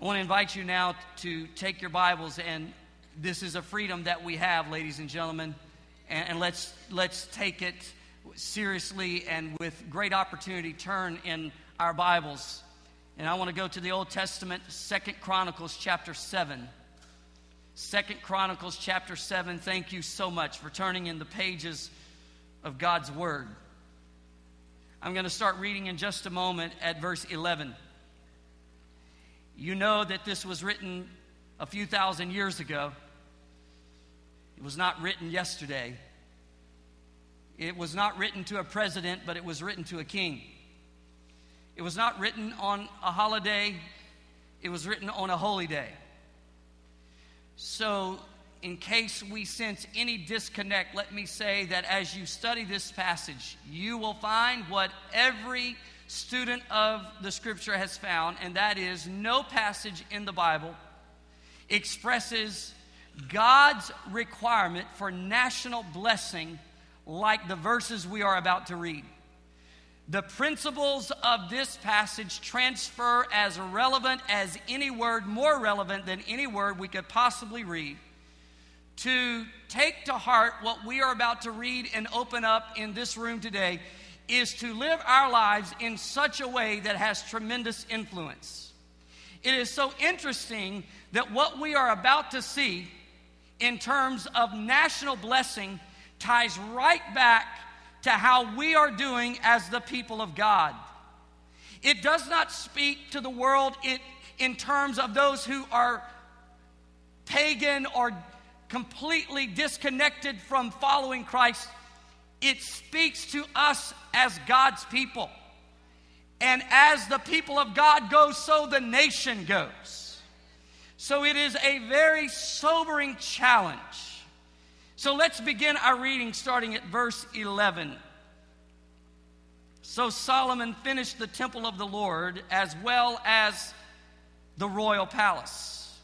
I want to invite you now to take your Bibles, and this is a freedom that we have, ladies and gentlemen, and, and let's, let's take it seriously and with great opportunity turn in our Bibles. And I want to go to the Old Testament, Second Chronicles chapter 7. Second Chronicles chapter 7. Thank you so much for turning in the pages of God's Word. I'm going to start reading in just a moment at verse 11. You know that this was written a few thousand years ago. It was not written yesterday. It was not written to a president, but it was written to a king. It was not written on a holiday, it was written on a holy day. So, in case we sense any disconnect, let me say that as you study this passage, you will find what every student of the scripture has found, and that is no passage in the Bible expresses God's requirement for national blessing like the verses we are about to read. The principles of this passage transfer as relevant as any word, more relevant than any word we could possibly read. To take to heart what we are about to read and open up in this room today is to live our lives in such a way that has tremendous influence. It is so interesting that what we are about to see in terms of national blessing ties right back to how we are doing as the people of God. It does not speak to the world in terms of those who are pagan or completely disconnected from following Christ it speaks to us as God's people. And as the people of God go, so the nation goes. So it is a very sobering challenge. So let's begin our reading starting at verse 11. So Solomon finished the temple of the Lord as well as the royal palace.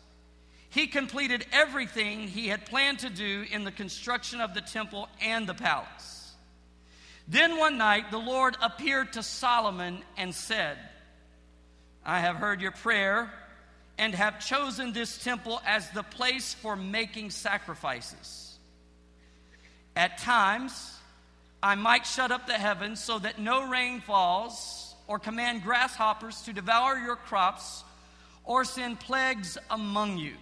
He completed everything he had planned to do in the construction of the temple and the palace. Then one night the Lord appeared to Solomon and said, I have heard your prayer and have chosen this temple as the place for making sacrifices. At times, I might shut up the heavens so that no rain falls, or command grasshoppers to devour your crops, or send plagues among you.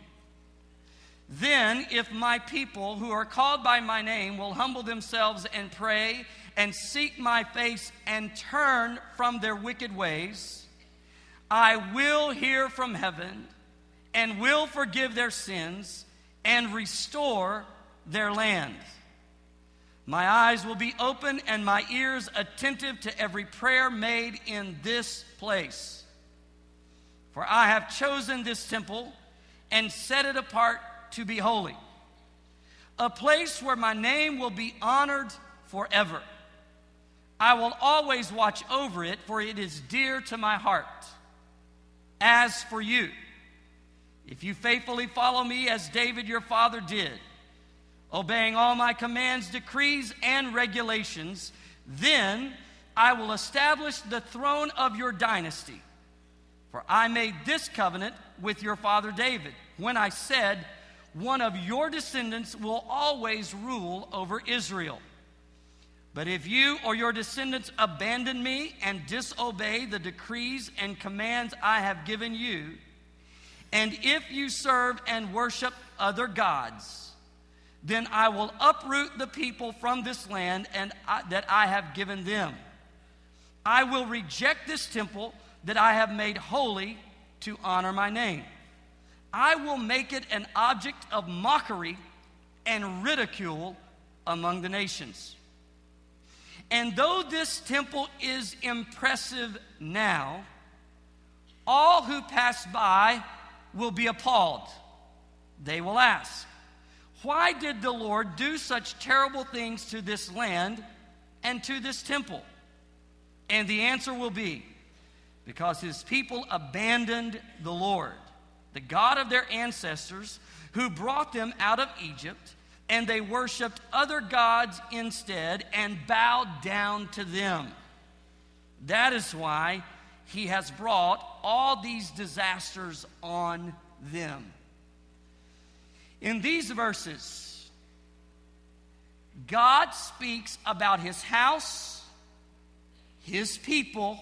Then, if my people who are called by my name will humble themselves and pray and seek my face and turn from their wicked ways, I will hear from heaven and will forgive their sins and restore their land. My eyes will be open and my ears attentive to every prayer made in this place. For I have chosen this temple and set it apart to be holy, a place where my name will be honored forever. I will always watch over it, for it is dear to my heart. As for you, if you faithfully follow me as David your father did, obeying all my commands, decrees, and regulations, then I will establish the throne of your dynasty. For I made this covenant with your father David when I said, One of your descendants will always rule over Israel. But if you or your descendants abandon me and disobey the decrees and commands I have given you, and if you serve and worship other gods, then I will uproot the people from this land and I, that I have given them. I will reject this temple that I have made holy to honor my name. I will make it an object of mockery and ridicule among the nations. And though this temple is impressive now, all who pass by will be appalled. They will ask, Why did the Lord do such terrible things to this land and to this temple? And the answer will be, Because his people abandoned the Lord, the God of their ancestors, who brought them out of Egypt and they worshiped other gods instead and bowed down to them. That is why he has brought all these disasters on them. In these verses, God speaks about his house, his people,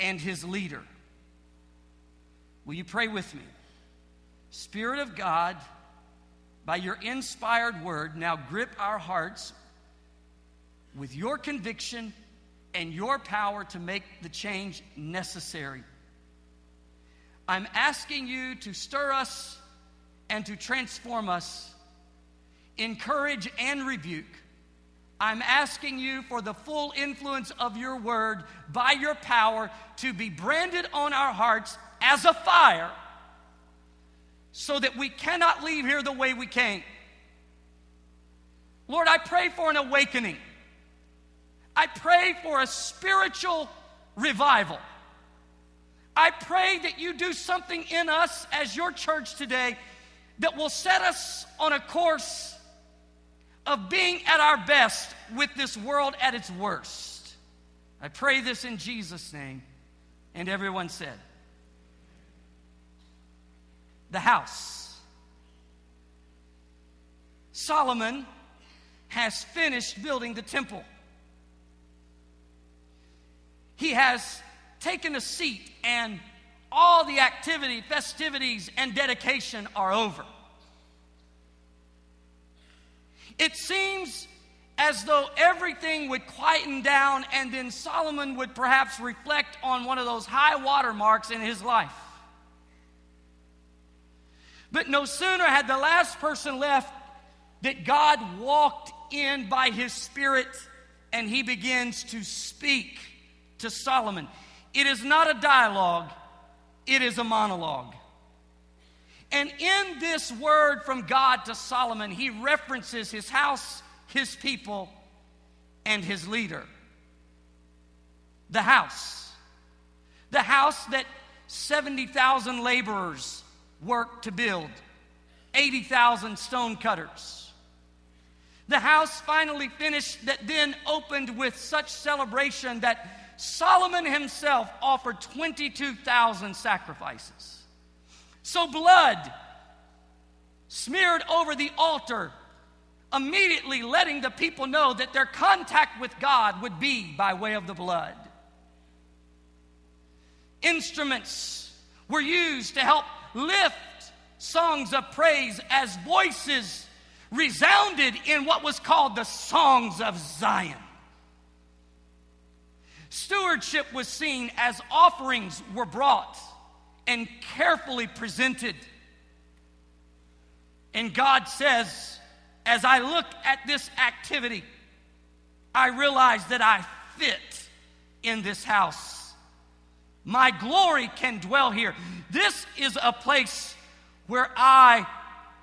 and his leader. Will you pray with me? Spirit of God, by your inspired word, now grip our hearts with your conviction and your power to make the change necessary. I'm asking you to stir us and to transform us, encourage and rebuke. I'm asking you for the full influence of your word by your power to be branded on our hearts as a fire so that we cannot leave here the way we came. Lord, I pray for an awakening. I pray for a spiritual revival. I pray that you do something in us as your church today that will set us on a course of being at our best with this world at its worst. I pray this in Jesus' name. And everyone said, The house. Solomon has finished building the temple he has taken a seat and all the activity, festivities, and dedication are over. It seems as though everything would quieten down and then Solomon would perhaps reflect on one of those high water marks in his life. But no sooner had the last person left that God walked in by his Spirit and he begins to speak to Solomon. It is not a dialogue, it is a monologue. And in this word from God to Solomon, he references his house, his people, and his leader. The house. The house that 70,000 laborers worked to build, 80,000 stone cutters. The house finally finished that then opened with such celebration that Solomon himself offered 22,000 sacrifices. So blood smeared over the altar, immediately letting the people know that their contact with God would be by way of the blood. Instruments were used to help lift songs of praise as voices resounded in what was called the Songs of Zion. Stewardship was seen as offerings were brought and carefully presented. And God says, as I look at this activity, I realize that I fit in this house. My glory can dwell here. This is a place where I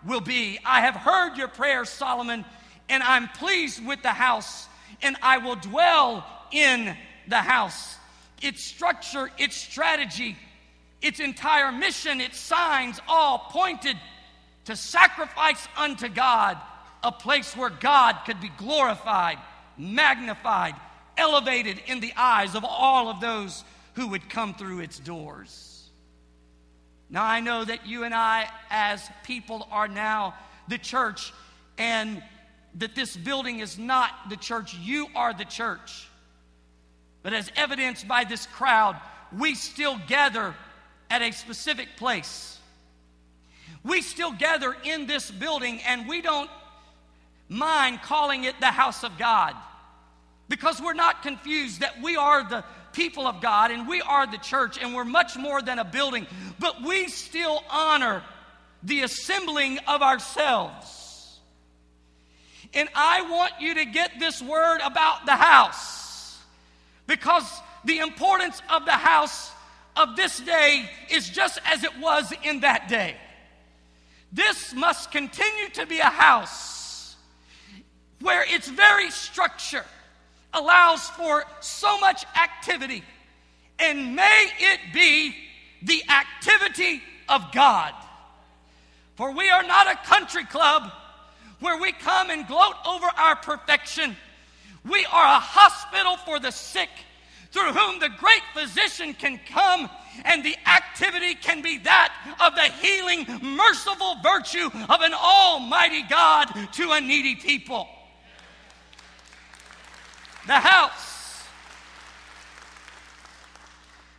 will be. I have heard your prayers, Solomon, and I'm pleased with the house, and I will dwell in the house. Its structure, its strategy, its entire mission, its signs all pointed to sacrifice unto God, a place where God could be glorified, magnified, elevated in the eyes of all of those who would come through its doors. Now, I know that you and I, as people, are now the church, and that this building is not the church. You are the church. But as evidenced by this crowd, we still gather at a specific place. We still gather in this building and we don't mind calling it the house of God because we're not confused that we are the people of God and we are the church and we're much more than a building, but we still honor the assembling of ourselves. And I want you to get this word about the house because the importance of the house of this day is just as it was in that day. This must continue to be a house where its very structure allows for so much activity, and may it be the activity of God. For we are not a country club where we come and gloat over our perfection we are a hospital for the sick through whom the great physician can come, and the activity can be that of the healing, merciful virtue of an almighty God to a needy people. The house.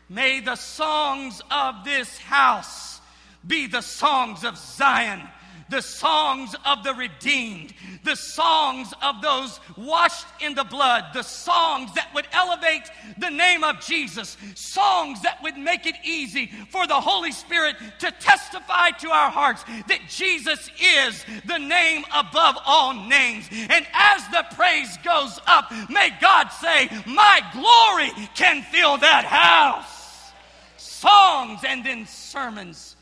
May the songs of this house be the songs of Zion the songs of the redeemed, the songs of those washed in the blood, the songs that would elevate the name of Jesus, songs that would make it easy for the Holy Spirit to testify to our hearts that Jesus is the name above all names. And as the praise goes up, may God say, My glory can fill that house. Songs and then sermons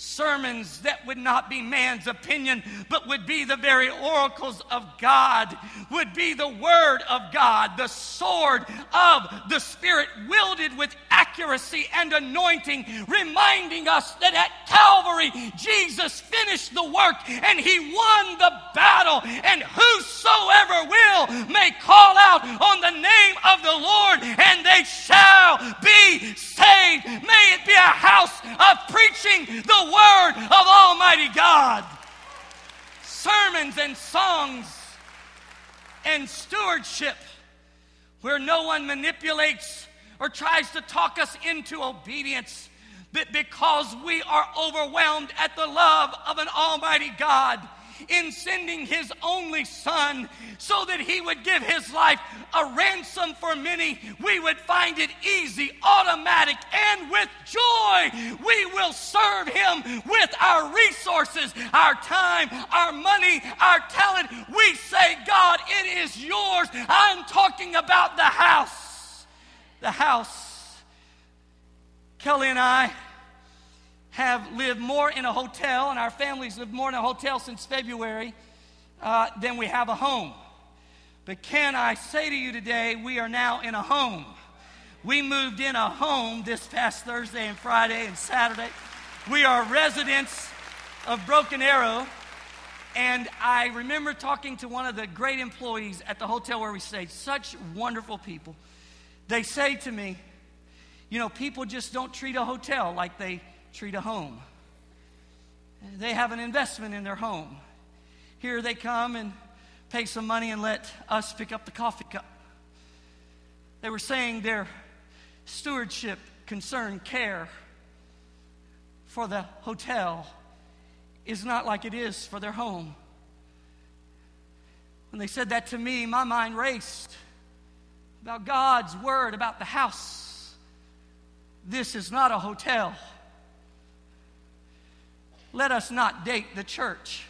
sermons that would not be man's opinion, but would be the very oracles of God, would be the Word of God, the sword of the Spirit, wielded with accuracy and anointing, reminding us that at Calvary, Jesus finished the work and He won the battle. And whosoever will may call out on the name of the Lord, and they shall be saved. May it be a house of preaching word of Almighty God. Sermons and songs and stewardship where no one manipulates or tries to talk us into obedience, but because we are overwhelmed at the love of an Almighty God in sending his only son so that he would give his life a ransom for many, we would find it easy, automatic, and with joy. We will serve him with our resources, our time, our money, our talent. We say, God, it is yours. I'm talking about the house. The house. Kelly and I have lived more in a hotel, and our families lived more in a hotel since February uh, than we have a home. But can I say to you today, we are now in a home. We moved in a home this past Thursday and Friday and Saturday. We are residents of Broken Arrow. And I remember talking to one of the great employees at the hotel where we stayed, such wonderful people. They say to me, you know, people just don't treat a hotel like they treat a home. They have an investment in their home. Here they come and pay some money and let us pick up the coffee cup. They were saying their stewardship, concern, care for the hotel is not like it is for their home. When they said that to me, my mind raced about God's word, about the house. This is not a hotel. Let us not date the church.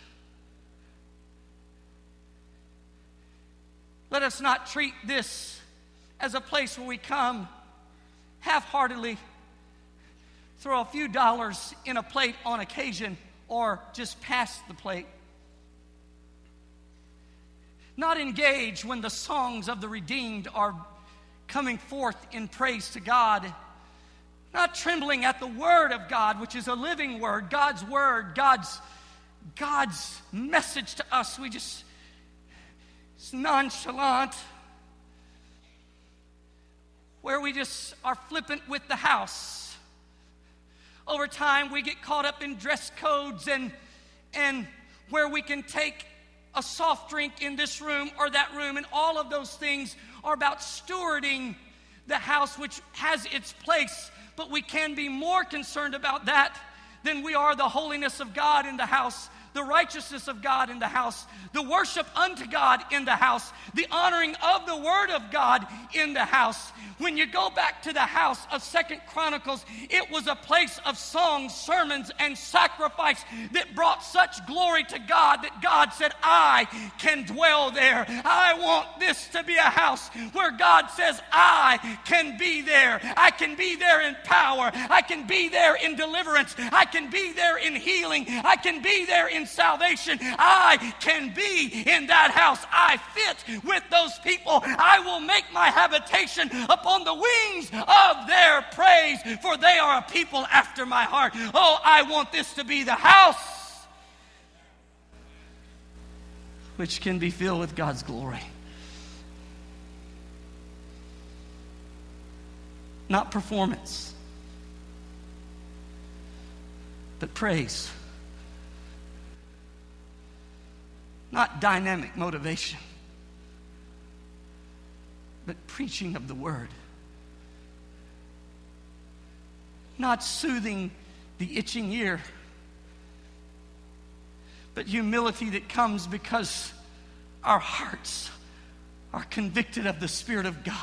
Let us not treat this as a place where we come half heartedly, throw a few dollars in a plate on occasion, or just pass the plate. Not engage when the songs of the redeemed are coming forth in praise to God not trembling at the word of God, which is a living word, God's word, God's, God's message to us. We just, it's nonchalant. Where we just are flippant with the house. Over time, we get caught up in dress codes and, and where we can take a soft drink in this room or that room, and all of those things are about stewarding the house which has its place but we can be more concerned about that than we are the holiness of God in the house the righteousness of God in the house, the worship unto God in the house, the honoring of the word of God in the house. When you go back to the house of Second Chronicles, it was a place of songs, sermons, and sacrifice that brought such glory to God that God said, I can dwell there. I want this to be a house where God says, I can be there. I can be there in power. I can be there in deliverance. I can be there in healing. I can be there in in salvation. I can be in that house. I fit with those people. I will make my habitation upon the wings of their praise, for they are a people after my heart. Oh, I want this to be the house which can be filled with God's glory. not performance, but praise. Not dynamic motivation, but preaching of the word. Not soothing the itching ear, but humility that comes because our hearts are convicted of the Spirit of God.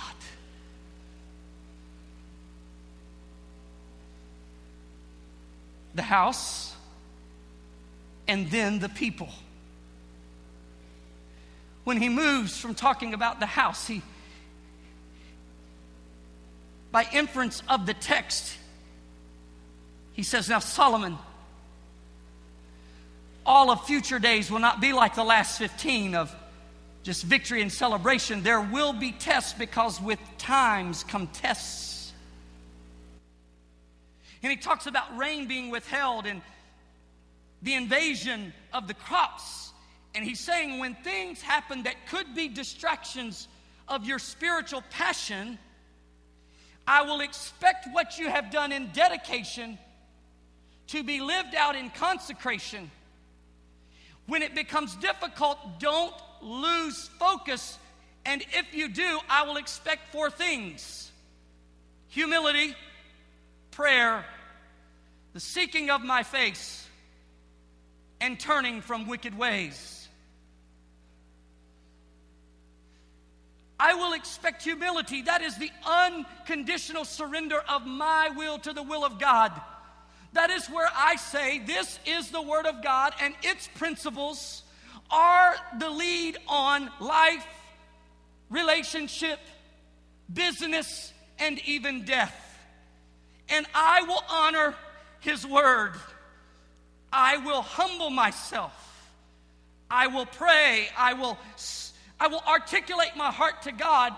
The house, and then the people. When he moves from talking about the house, he, by inference of the text, he says, Now, Solomon, all of future days will not be like the last 15 of just victory and celebration. There will be tests because with times come tests. And he talks about rain being withheld and the invasion of the crops. And he's saying when things happen that could be distractions of your spiritual passion, I will expect what you have done in dedication to be lived out in consecration. When it becomes difficult, don't lose focus. And if you do, I will expect four things humility, prayer, the seeking of my face, and turning from wicked ways. I will expect humility. That is the unconditional surrender of my will to the will of God. That is where I say, This is the Word of God, and its principles are the lead on life, relationship, business, and even death. And I will honor His Word. I will humble myself. I will pray. I will, I will articulate my heart to God,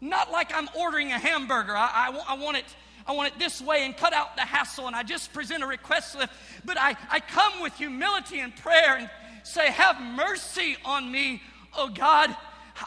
not like I'm ordering a hamburger. I, I, I want it I want it this way and cut out the hassle and I just present a request list. But I, I come with humility and prayer and say, Have mercy on me, O God.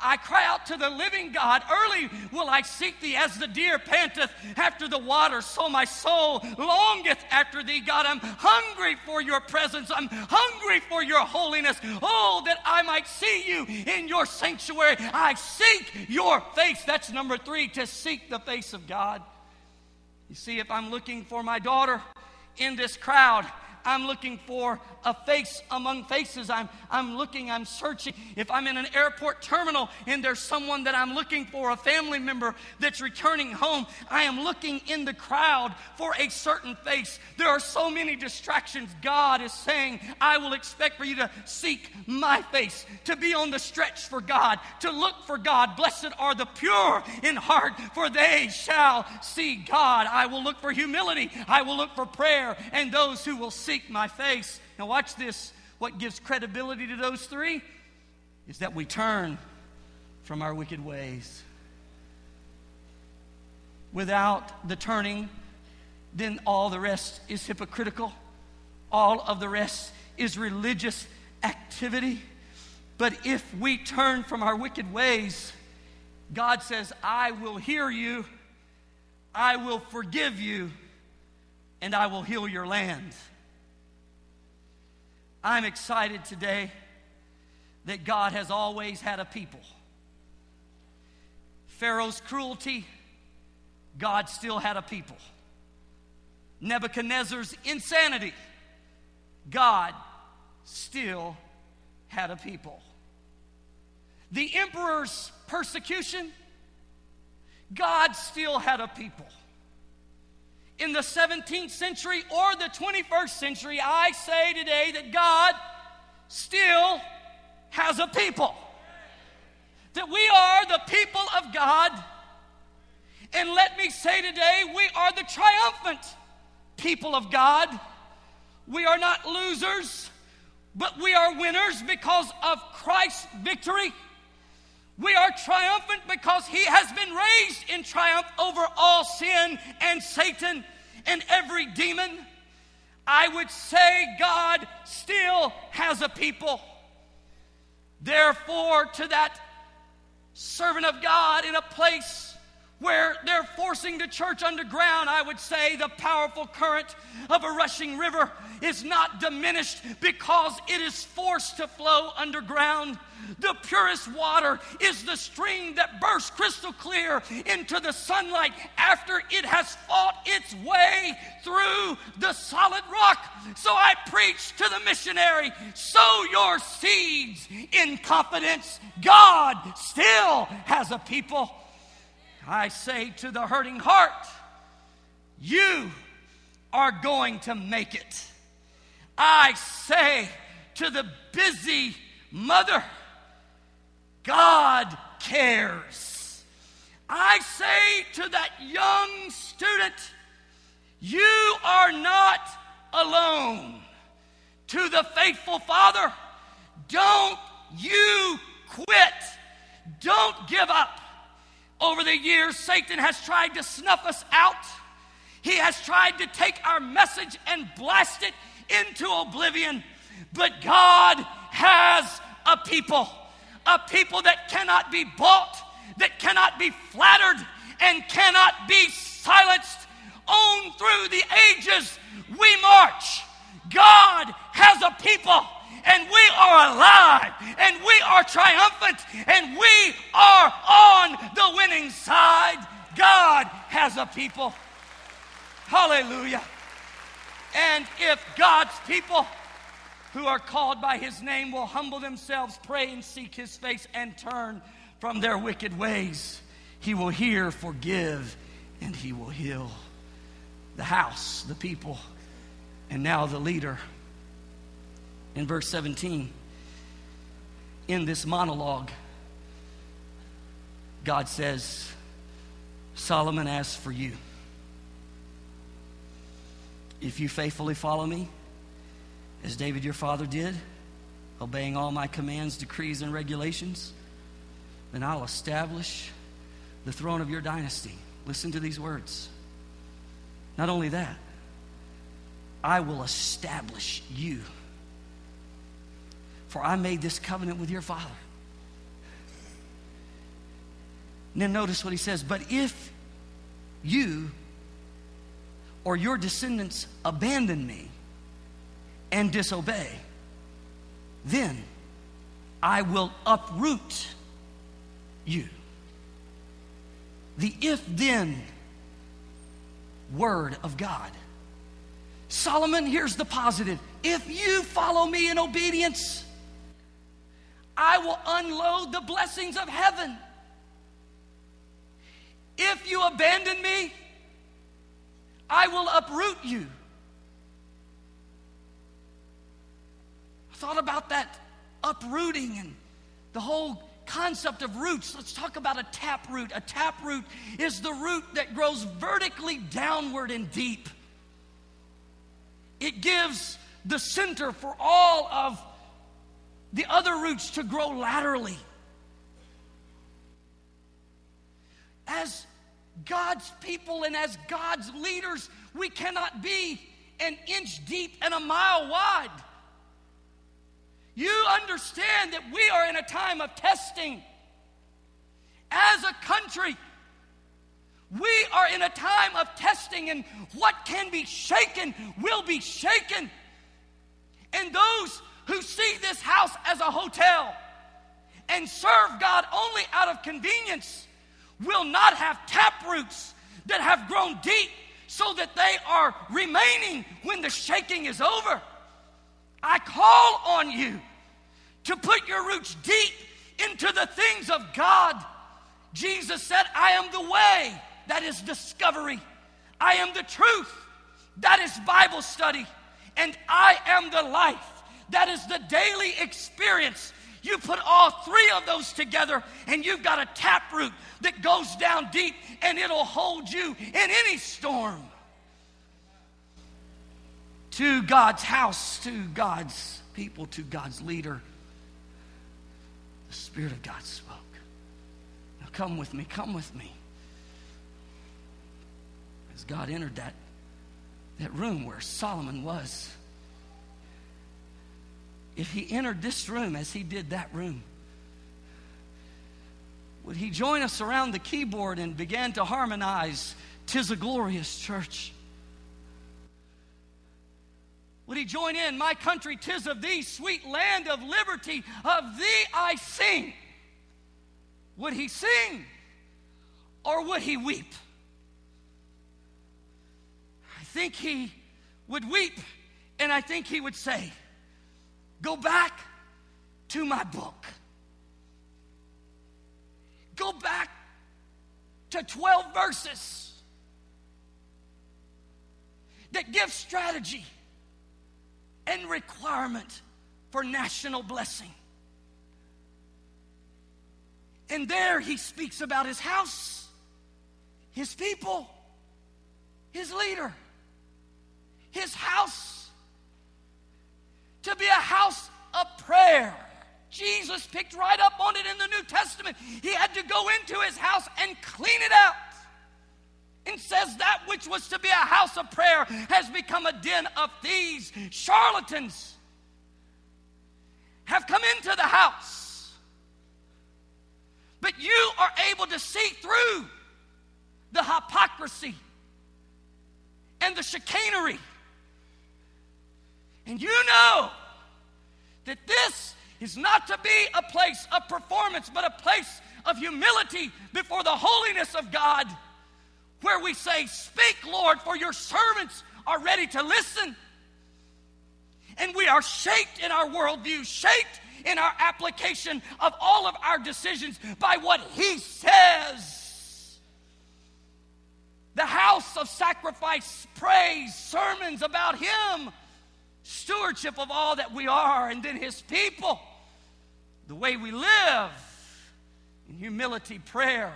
I cry out to the living God. Early will I seek thee as the deer panteth after the water. So my soul longeth after thee, God. I'm hungry for your presence. I'm hungry for your holiness. Oh, that I might see you in your sanctuary. I seek your face. That's number three, to seek the face of God. You see, if I'm looking for my daughter in this crowd, I'm looking for a face among faces. I'm, I'm looking, I'm searching. If I'm in an airport terminal and there's someone that I'm looking for, a family member that's returning home, I am looking in the crowd for a certain face. There are so many distractions. God is saying, I will expect for you to seek my face, to be on the stretch for God, to look for God. Blessed are the pure in heart, for they shall see God. I will look for humility. I will look for prayer and those who will seek seek my face. Now, watch this. What gives credibility to those three is that we turn from our wicked ways. Without the turning, then all the rest is hypocritical. All of the rest is religious activity. But if we turn from our wicked ways, God says, I will hear you, I will forgive you, and I will heal your land. I'm excited today that God has always had a people. Pharaoh's cruelty, God still had a people. Nebuchadnezzar's insanity, God still had a people. The emperor's persecution, God still had a people in the 17th century or the 21st century, I say today that God still has a people. That we are the people of God. And let me say today, we are the triumphant people of God. We are not losers, but we are winners because of Christ's victory. We are triumphant because he has been raised in triumph over all sin and Satan and every demon. I would say God still has a people. Therefore, to that servant of God in a place where they're forcing the church underground, I would say the powerful current of a rushing river is not diminished because it is forced to flow underground. The purest water is the stream that bursts crystal clear into the sunlight after it has fought its way through the solid rock. So I preach to the missionary sow your seeds in confidence. God still has a people. I say to the hurting heart, you are going to make it. I say to the busy mother, God cares. I say to that young student, you are not alone. To the faithful father, don't you quit. Don't give up. Over the years, Satan has tried to snuff us out. He has tried to take our message and blast it into oblivion. But God has a people, a people that cannot be bought, that cannot be flattered, and cannot be silenced. On through the ages, we march. God has a people and we are alive and we are triumphant and we are on the winning side. God has a people. Hallelujah. And if God's people who are called by his name will humble themselves, pray, and seek his face and turn from their wicked ways, he will hear, forgive, and he will heal. The house, the people, and now the leader in verse 17. In this monologue, God says, Solomon asks for you. If you faithfully follow me, as David your father did, obeying all my commands, decrees, and regulations, then I'll establish the throne of your dynasty. Listen to these words. Not only that, I will establish you for I made this covenant with your father. And then notice what he says, but if you or your descendants abandon me and disobey, then I will uproot you. The if then word of God. Solomon, here's the positive. If you follow me in obedience, I will unload the blessings of heaven. If you abandon me, I will uproot you. I thought about that uprooting and the whole concept of roots. Let's talk about a tap root. A tap root is the root that grows vertically downward and deep. It gives the center for all of the other roots to grow laterally. As God's people and as God's leaders, we cannot be an inch deep and a mile wide. You understand that we are in a time of testing. As a country, we are in a time of testing, and what can be shaken will be shaken. And those who see this house as a hotel and serve God only out of convenience will not have tap roots that have grown deep so that they are remaining when the shaking is over. I call on you to put your roots deep into the things of God. Jesus said, I am the way, that is discovery. I am the truth, that is Bible study. And I am the life, that is the daily experience. You put all three of those together, and you've got a taproot that goes down deep, and it'll hold you in any storm. To God's house, to God's people, to God's leader, the Spirit of God spoke. Now come with me, come with me. As God entered that, that room where Solomon was if he entered this room as he did that room, would he join us around the keyboard and begin to harmonize Tis a Glorious Church? Would he join in, My country, tis of thee, sweet land of liberty, of thee I sing? Would he sing or would he weep? I think he would weep and I think he would say, Go back to my book. Go back to 12 verses that give strategy and requirement for national blessing. And there he speaks about his house, his people, his leader, his house to be a house of prayer. Jesus picked right up on it in the New Testament. He had to go into his house and clean it out. And says that which was to be a house of prayer has become a den of thieves, charlatans have come into the house. But you are able to see through the hypocrisy and the chicanery. And you know that this is not to be a place of performance, but a place of humility before the holiness of God, where we say, Speak, Lord, for your servants are ready to listen. And we are shaped in our worldview, shaped in our application of all of our decisions by what He says. The house of sacrifice, praise, sermons about Him stewardship of all that we are, and then His people, the way we live in humility, prayer,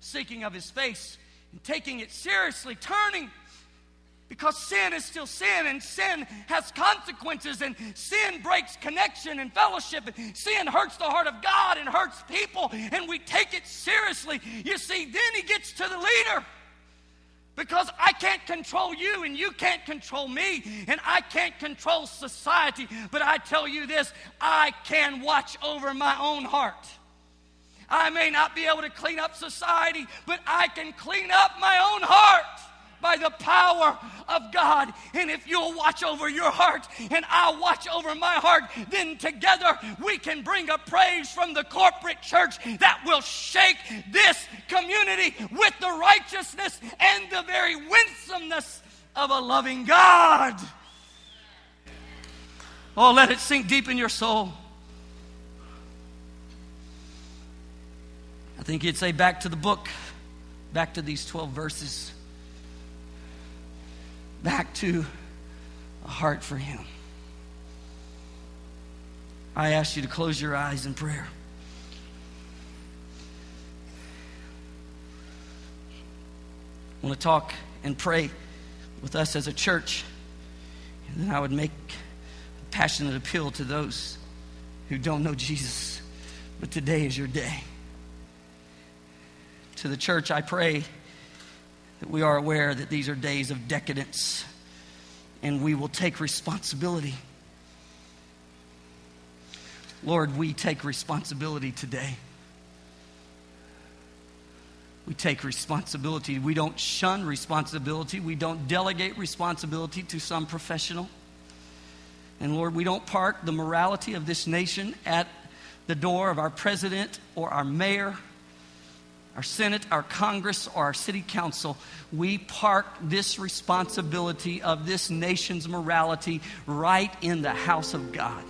seeking of His face, and taking it seriously, turning. Because sin is still sin, and sin has consequences, and sin breaks connection and fellowship, and sin hurts the heart of God and hurts people, and we take it seriously. You see, then he gets to the leader because I can't control you and you can't control me and I can't control society. But I tell you this I can watch over my own heart. I may not be able to clean up society, but I can clean up my own heart by the power of God. And if you'll watch over your heart and I'll watch over my heart, then together we can bring a praise from the corporate church that will shake this community with the righteousness and the very winsomeness of a loving God. Oh, let it sink deep in your soul. I think you'd say back to the book, back to these 12 verses back to a heart for Him. I ask you to close your eyes in prayer. I want to talk and pray with us as a church. And then I would make a passionate appeal to those who don't know Jesus. But today is your day. To the church, I pray that we are aware that these are days of decadence and we will take responsibility. Lord, we take responsibility today. We take responsibility. We don't shun responsibility. We don't delegate responsibility to some professional. And Lord, we don't park the morality of this nation at the door of our president or our mayor our Senate, our Congress, or our City Council, we park this responsibility of this nation's morality right in the house of God.